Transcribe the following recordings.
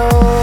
Oh.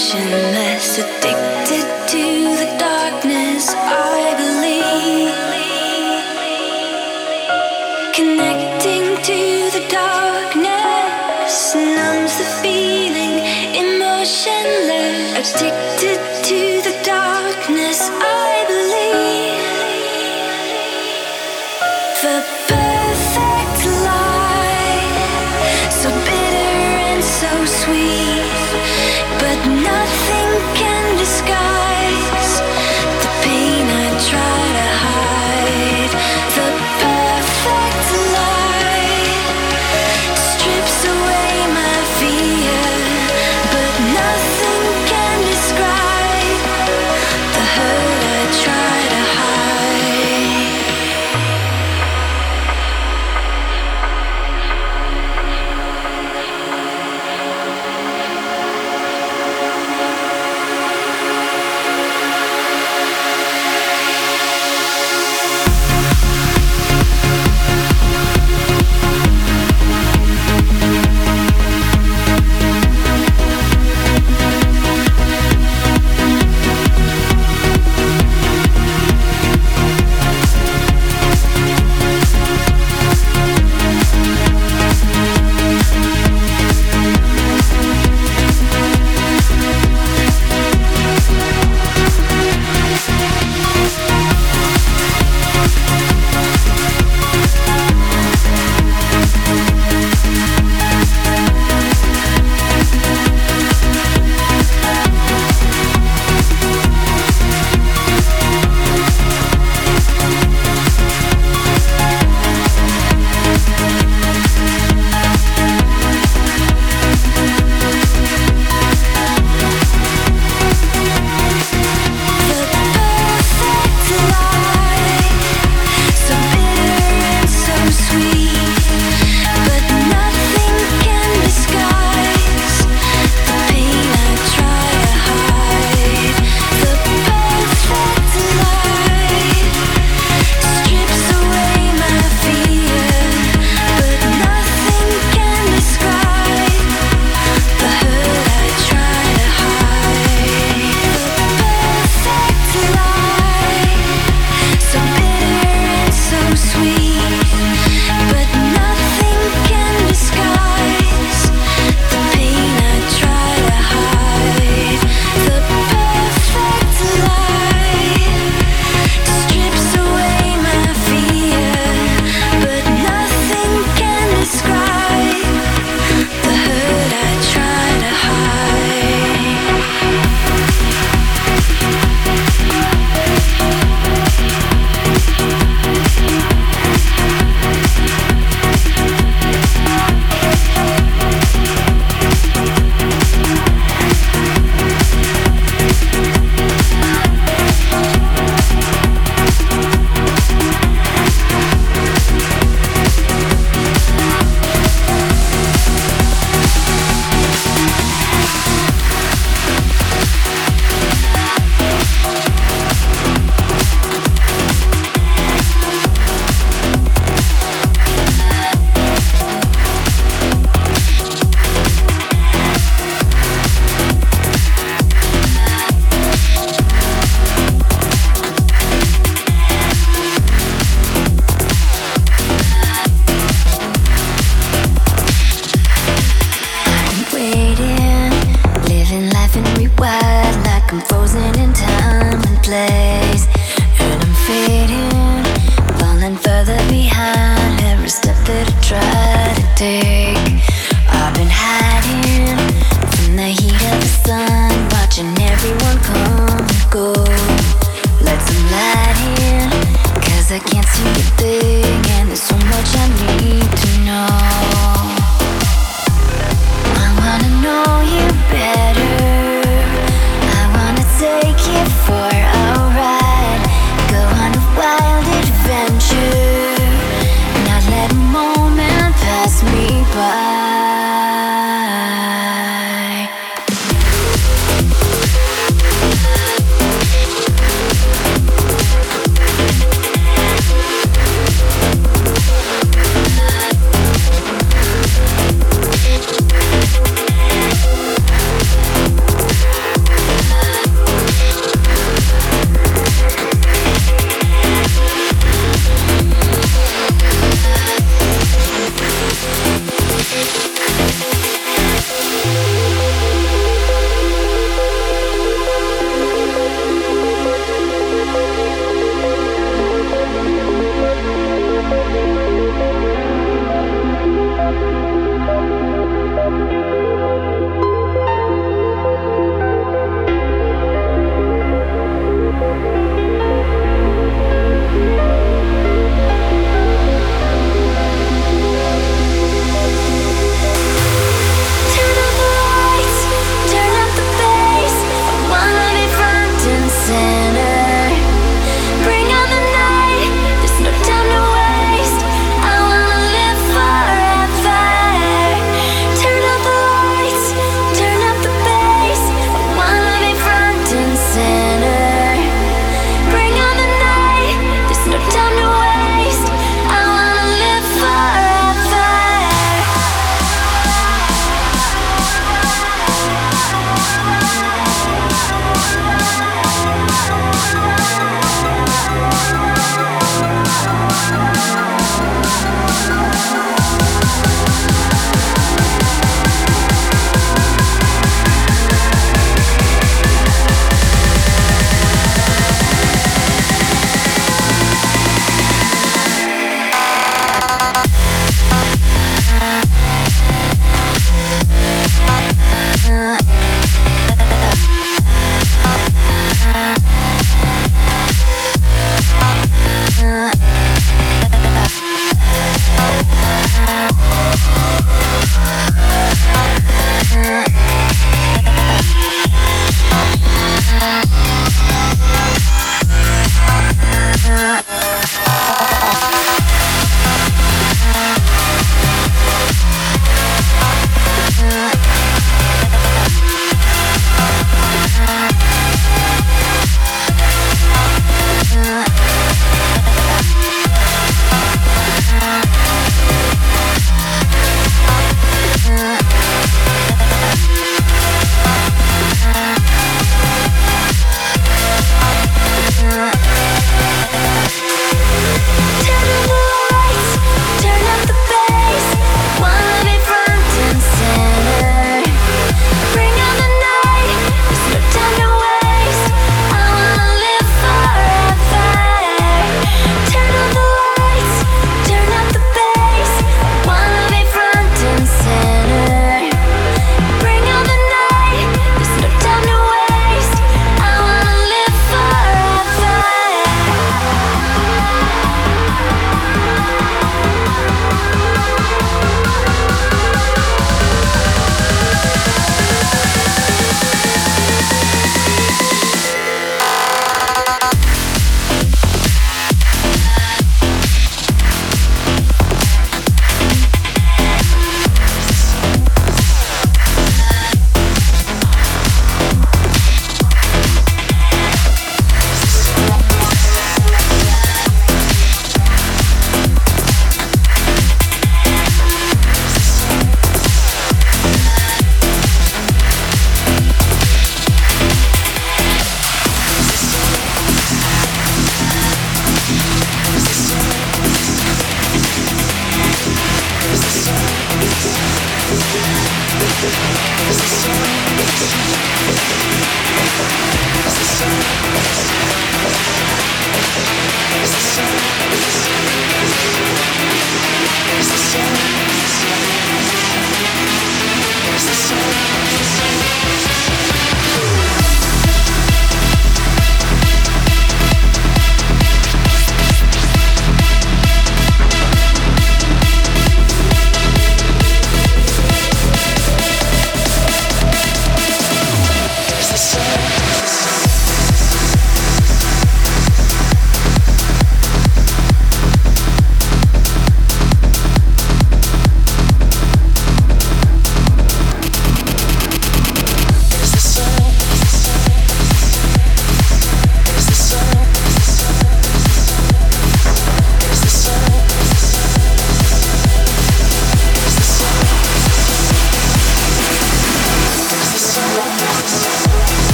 emotionless, addicted.